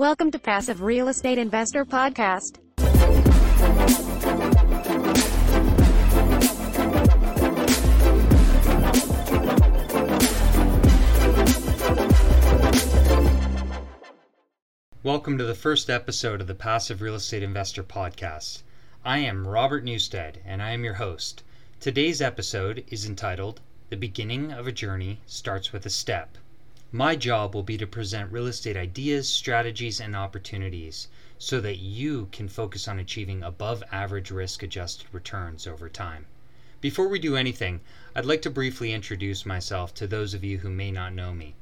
Welcome to Passive Real Estate Investor Podcast. Welcome to the first episode of the Passive Real Estate Investor Podcast. I am Robert Newstead and I am your host. Today's episode is entitled The Beginning of a Journey Starts with a Step. My job will be to present real estate ideas, strategies, and opportunities so that you can focus on achieving above average risk adjusted returns over time. Before we do anything, I'd like to briefly introduce myself to those of you who may not know me.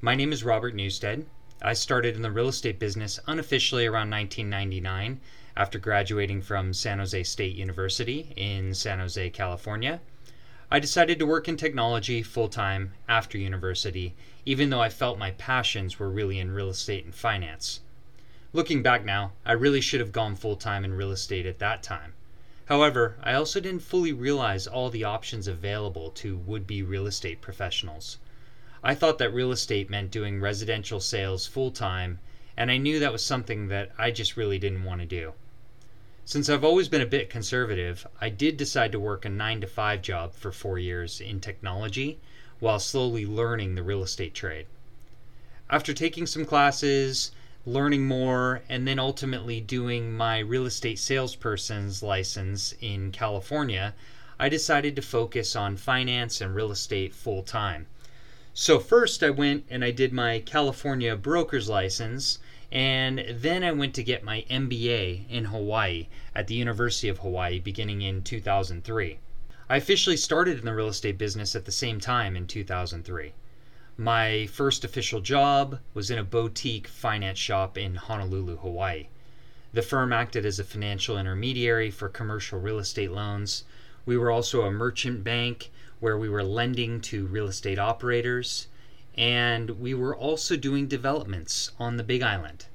My name is Robert Newstead. I started in the real estate business unofficially around 1999 after graduating from San Jose State University in San Jose, California. I decided to work in technology full time after university, even though I felt my passions were really in real estate and finance. Looking back now, I really should have gone full time in real estate at that time. However, I also didn't fully realize all the options available to would be real estate professionals. I thought that real estate meant doing residential sales full time, and I knew that was something that I just really didn't want to do. Since I've always been a bit conservative, I did decide to work a 9 to 5 job for 4 years in technology while slowly learning the real estate trade. After taking some classes, learning more, and then ultimately doing my real estate salesperson's license in California, I decided to focus on finance and real estate full time. So, first I went and I did my California broker's license and then I went to get my MBA in Hawaii at the University of Hawaii beginning in 2003. I officially started in the real estate business at the same time in 2003. My first official job was in a boutique finance shop in Honolulu, Hawaii. The firm acted as a financial intermediary for commercial real estate loans. We were also a merchant bank where we were lending to real estate operators and we were also doing developments on the Big Island.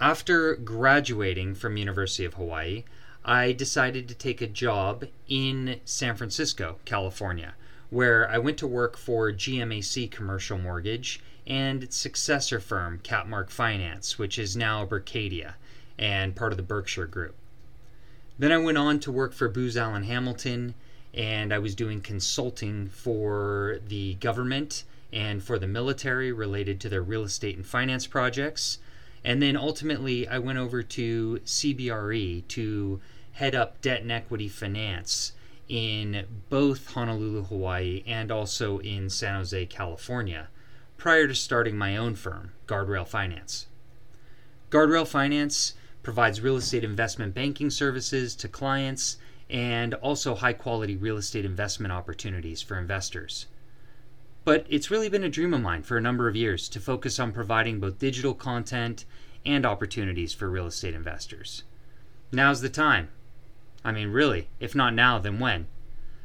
After graduating from University of Hawaii, I decided to take a job in San Francisco, California, where I went to work for GMAC Commercial Mortgage and its successor firm, Capmark Finance, which is now Berkadia and part of the Berkshire Group. Then I went on to work for Booz Allen Hamilton and I was doing consulting for the government and for the military related to their real estate and finance projects. And then ultimately, I went over to CBRE to head up debt and equity finance in both Honolulu, Hawaii, and also in San Jose, California, prior to starting my own firm, Guardrail Finance. Guardrail Finance provides real estate investment banking services to clients and also high quality real estate investment opportunities for investors. But it's really been a dream of mine for a number of years to focus on providing both digital content and opportunities for real estate investors. Now's the time. I mean, really, if not now, then when?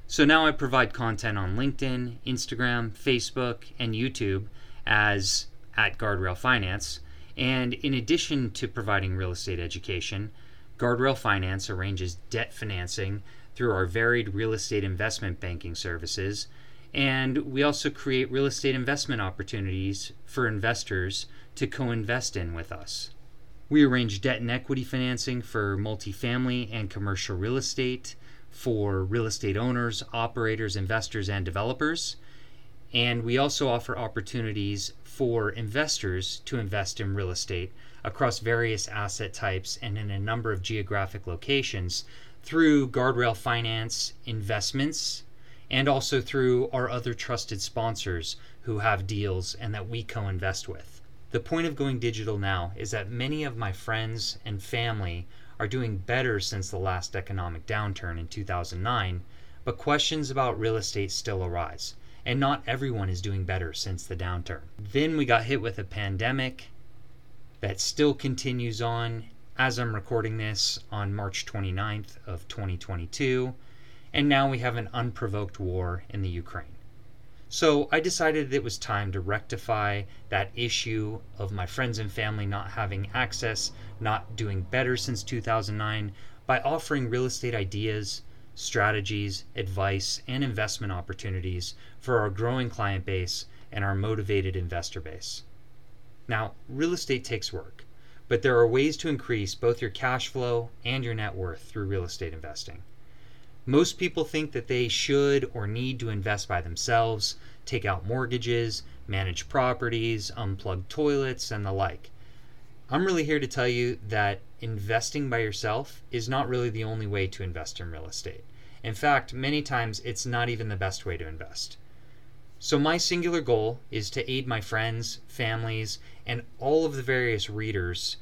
So now I provide content on LinkedIn, Instagram, Facebook, and YouTube as at Guardrail Finance. And in addition to providing real estate education, Guardrail Finance arranges debt financing through our varied real estate investment banking services, and we also create real estate investment opportunities for investors to co invest in with us. We arrange debt and equity financing for multifamily and commercial real estate, for real estate owners, operators, investors, and developers. And we also offer opportunities for investors to invest in real estate across various asset types and in a number of geographic locations through Guardrail Finance investments and also through our other trusted sponsors who have deals and that we co invest with. The point of going digital now is that many of my friends and family are doing better since the last economic downturn in 2009, but questions about real estate still arise, and not everyone is doing better since the downturn. Then we got hit with a pandemic, that still continues on as I'm recording this on March 29th of 2022, and now we have an unprovoked war in the Ukraine. So I decided it was time to rectify that issue of my friends and family not having access, not doing better since 2009 by offering real estate ideas, strategies, advice, and investment opportunities for our growing client base and our motivated investor base. Now, real estate takes work, but there are ways to increase both your cash flow and your net worth through real estate investing. Most people think that they should or need to invest by themselves, take out mortgages, manage properties, unplug toilets, and the like. I'm really here to tell you that investing by yourself is not really the only way to invest in real estate. In fact, many times it's not even the best way to invest. So, my singular goal is to aid my friends, families, and all of the various readers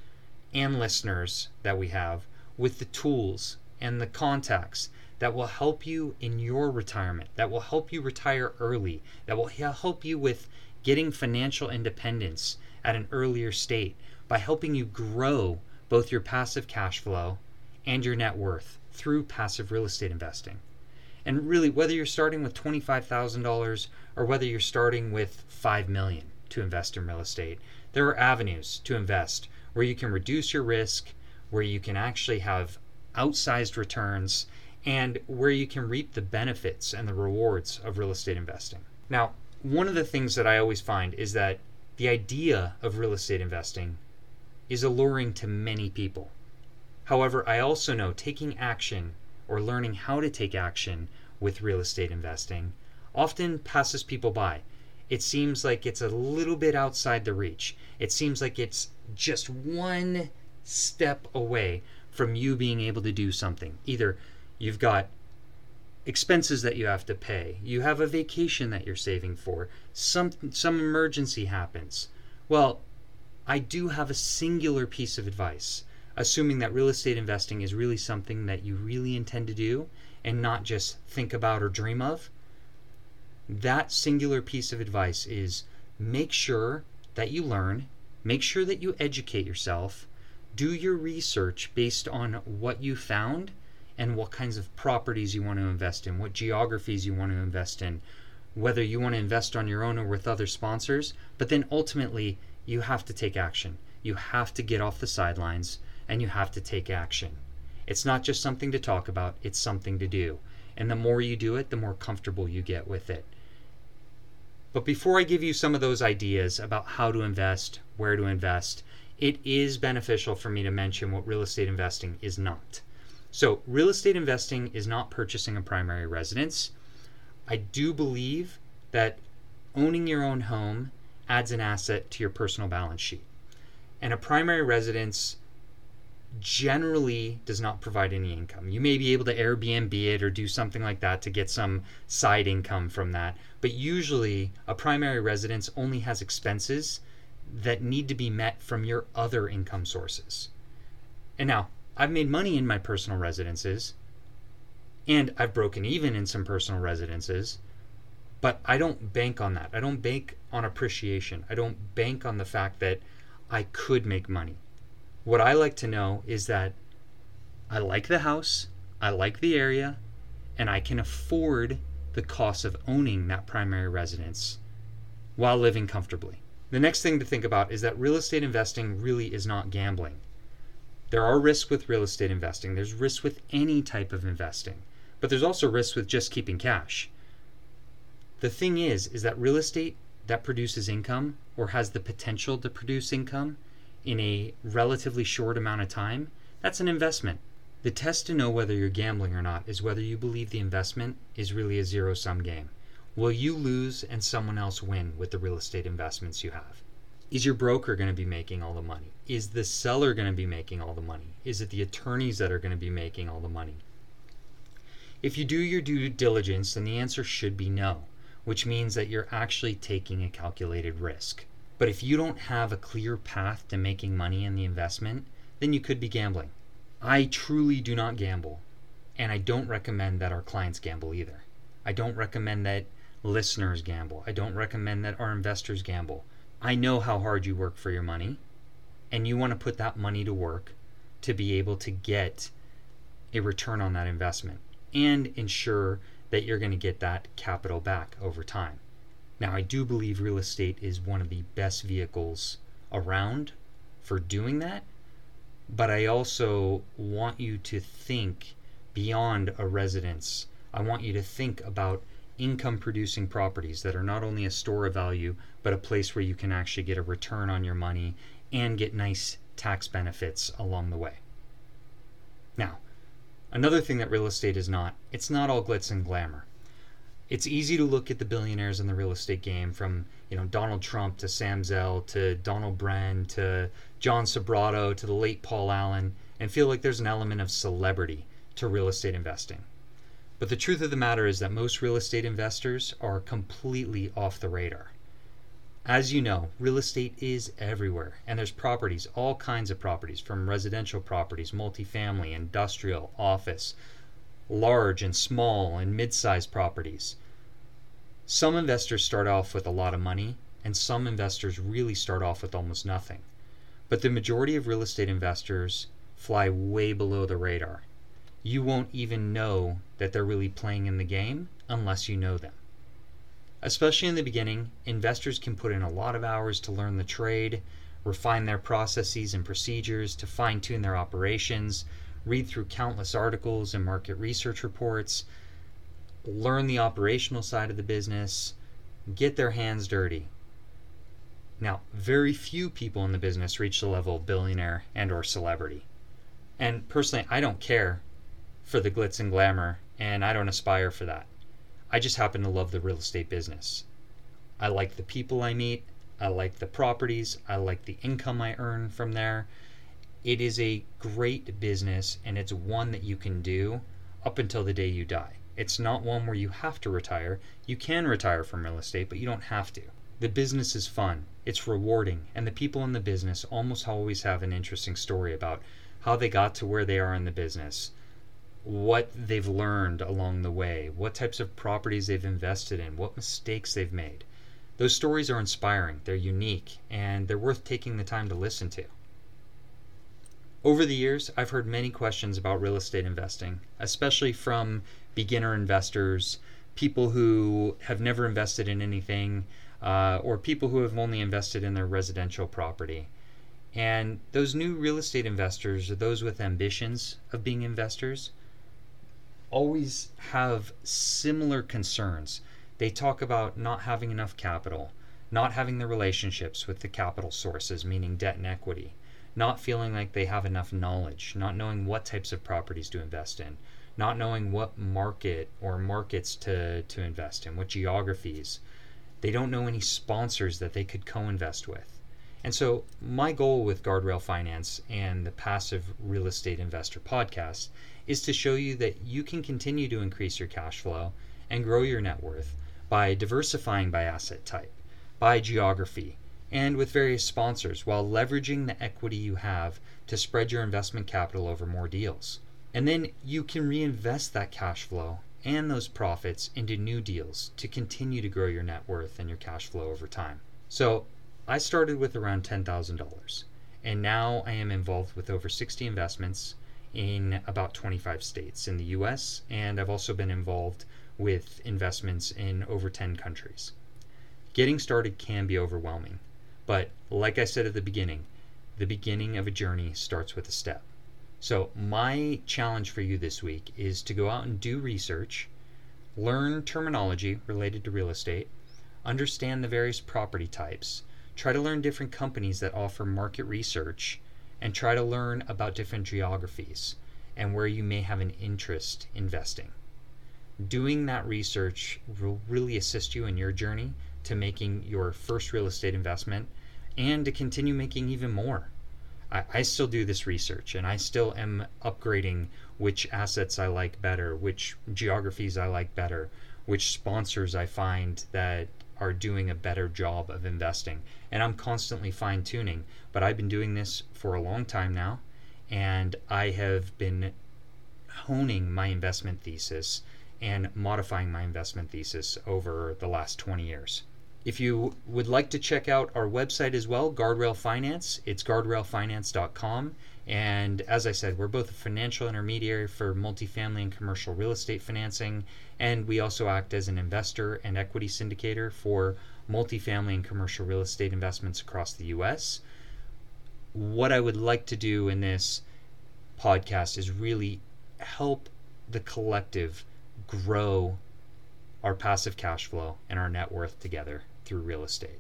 and listeners that we have with the tools and the contacts that will help you in your retirement, that will help you retire early, that will help you with getting financial independence at an earlier state by helping you grow both your passive cash flow and your net worth through passive real estate investing. And really, whether you're starting with $25,000 or whether you're starting with 5 million to invest in real estate, there are avenues to invest where you can reduce your risk, where you can actually have outsized returns, and where you can reap the benefits and the rewards of real estate investing. Now, one of the things that I always find is that the idea of real estate investing is alluring to many people. However, I also know taking action or learning how to take action with real estate investing often passes people by. It seems like it's a little bit outside the reach. It seems like it's just one step away from you being able to do something. Either you've got expenses that you have to pay, you have a vacation that you're saving for, some some emergency happens. Well, I do have a singular piece of advice assuming that real estate investing is really something that you really intend to do and not just think about or dream of, that singular piece of advice is make sure that you learn, make sure that you educate yourself, do your research based on what you found and what kinds of properties you want to invest in, what geographies you want to invest in, whether you want to invest on your own or with other sponsors. But then ultimately, you have to take action. You have to get off the sidelines and you have to take action. It's not just something to talk about, it's something to do. And the more you do it, the more comfortable you get with it. But before I give you some of those ideas about how to invest, where to invest, it is beneficial for me to mention what real estate investing is not. So, real estate investing is not purchasing a primary residence. I do believe that owning your own home adds an asset to your personal balance sheet. And a primary residence generally does not provide any income. You may be able to Airbnb it or do something like that to get some side income from that, but usually a primary residence only has expenses that need to be met from your other income sources. And now, I've made money in my personal residences and I've broken even in some personal residences, but I don't bank on that. I don't bank on appreciation. I don't bank on the fact that I could make money. What I like to know is that I like the house, I like the area, and I can afford the cost of owning that primary residence while living comfortably. The next thing to think about is that real estate investing really is not gambling. There are risks with real estate investing. There's risks with any type of investing, but there's also risks with just keeping cash. The thing is is that real estate that produces income or has the potential to produce income in a relatively short amount of time, that's an investment. The test to know whether you're gambling or not is whether you believe the investment is really a zero sum game. Will you lose and someone else win with the real estate investments you have? Is your broker going to be making all the money? Is the seller going to be making all the money? Is it the attorneys that are going to be making all the money? If you do your due diligence, then the answer should be no, which means that you're actually taking a calculated risk. But if you don't have a clear path to making money in the investment, then you could be gambling. I truly do not gamble, and I don't recommend that our clients gamble either. I don't recommend that listeners gamble. I don't recommend that our investors gamble. I know how hard you work for your money, and you want to put that money to work to be able to get a return on that investment and ensure that you're going to get that capital back over time. Now, I do believe real estate is one of the best vehicles around for doing that, but I also want you to think beyond a residence. I want you to think about income producing properties that are not only a store of value, but a place where you can actually get a return on your money and get nice tax benefits along the way. Now, another thing that real estate is not, it's not all glitz and glamour. It's easy to look at the billionaires in the real estate game from, you know, Donald Trump to Sam Zell to Donald Bren to John Sobrato to the late Paul Allen and feel like there's an element of celebrity to real estate investing. But the truth of the matter is that most real estate investors are completely off the radar. As you know, real estate is everywhere, and there's properties, all kinds of properties, from residential properties, multifamily, industrial, office, large and small and mid sized properties. Some investors start off with a lot of money, and some investors really start off with almost nothing. But the majority of real estate investors fly way below the radar you won't even know that they're really playing in the game unless you know them. Especially in the beginning, investors can put in a lot of hours to learn the trade, refine their processes and procedures, to fine tune their operations, read through countless articles and market research reports, learn the operational side of the business, get their hands dirty. Now, very few people in the business reach the level of billionaire and or celebrity. And personally, I don't care for the glitz and glamour, and I don't aspire for that. I just happen to love the real estate business. I like the people I meet, I like the properties, I like the income I earn from there. It is a great business, and it's one that you can do up until the day you die. It's not one where you have to retire. You can retire from real estate, but you don't have to. The business is fun, it's rewarding, and the people in the business almost always have an interesting story about how they got to where they are in the business what they've learned along the way, what types of properties they've invested in, what mistakes they've made. Those stories are inspiring, they're unique, and they're worth taking the time to listen to. Over the years, I've heard many questions about real estate investing, especially from beginner investors, people who have never invested in anything, uh, or people who have only invested in their residential property. And those new real estate investors, or those with ambitions of being investors, always have similar concerns. They talk about not having enough capital, not having the relationships with the capital sources, meaning debt and equity, not feeling like they have enough knowledge, not knowing what types of properties to invest in, not knowing what market or markets to, to invest in, what geographies. They don't know any sponsors that they could co invest with. And so, my goal with Guardrail Finance and the Passive Real Estate Investor podcast is to show you that you can continue to increase your cash flow and grow your net worth by diversifying by asset type, by geography, and with various sponsors while leveraging the equity you have to spread your investment capital over more deals. And then you can reinvest that cash flow and those profits into new deals to continue to grow your net worth and your cash flow over time. So, I started with around $10,000 and now I am involved with over 60 investments in about 25 states in the US, and I've also been involved with investments in over 10 countries. Getting started can be overwhelming, but like I said at the beginning, the beginning of a journey starts with a step. So, my challenge for you this week is to go out and do research, learn terminology related to real estate, understand the various property types, try to learn different companies that offer market research and try to learn about different geographies and where you may have an interest investing. Doing that research will really assist you in your journey to making your first real estate investment and to continue making even more. I, I still do this research and I still am upgrading which assets I like better, which geographies I like better, which sponsors I find that are doing a better job of investing. And I'm constantly fine tuning, but I've been doing this for a long time now, and I have been honing my investment thesis and modifying my investment thesis over the last 20 years. If you would like to check out our website as well, Guardrail Finance, it's guardrailfinance.com. And as I said, we're both a financial intermediary for multifamily and commercial real estate financing, and we also act as an investor and equity syndicator for multifamily and commercial real estate investments across the US. What I would like to do in this podcast is really help the collective grow our passive cash flow and our net worth together through real estate.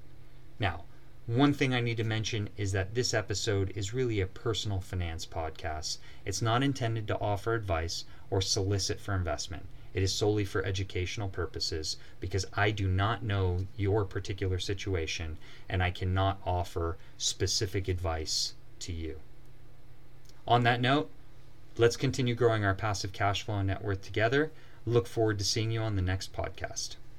Now, one thing I need to mention is that this episode is really a personal finance podcast. It's not intended to offer advice or solicit for investment. It is solely for educational purposes because I do not know your particular situation and I cannot offer specific advice to you. On that note, let's continue growing our passive cash flow and net worth together. Look forward to seeing you on the next podcast.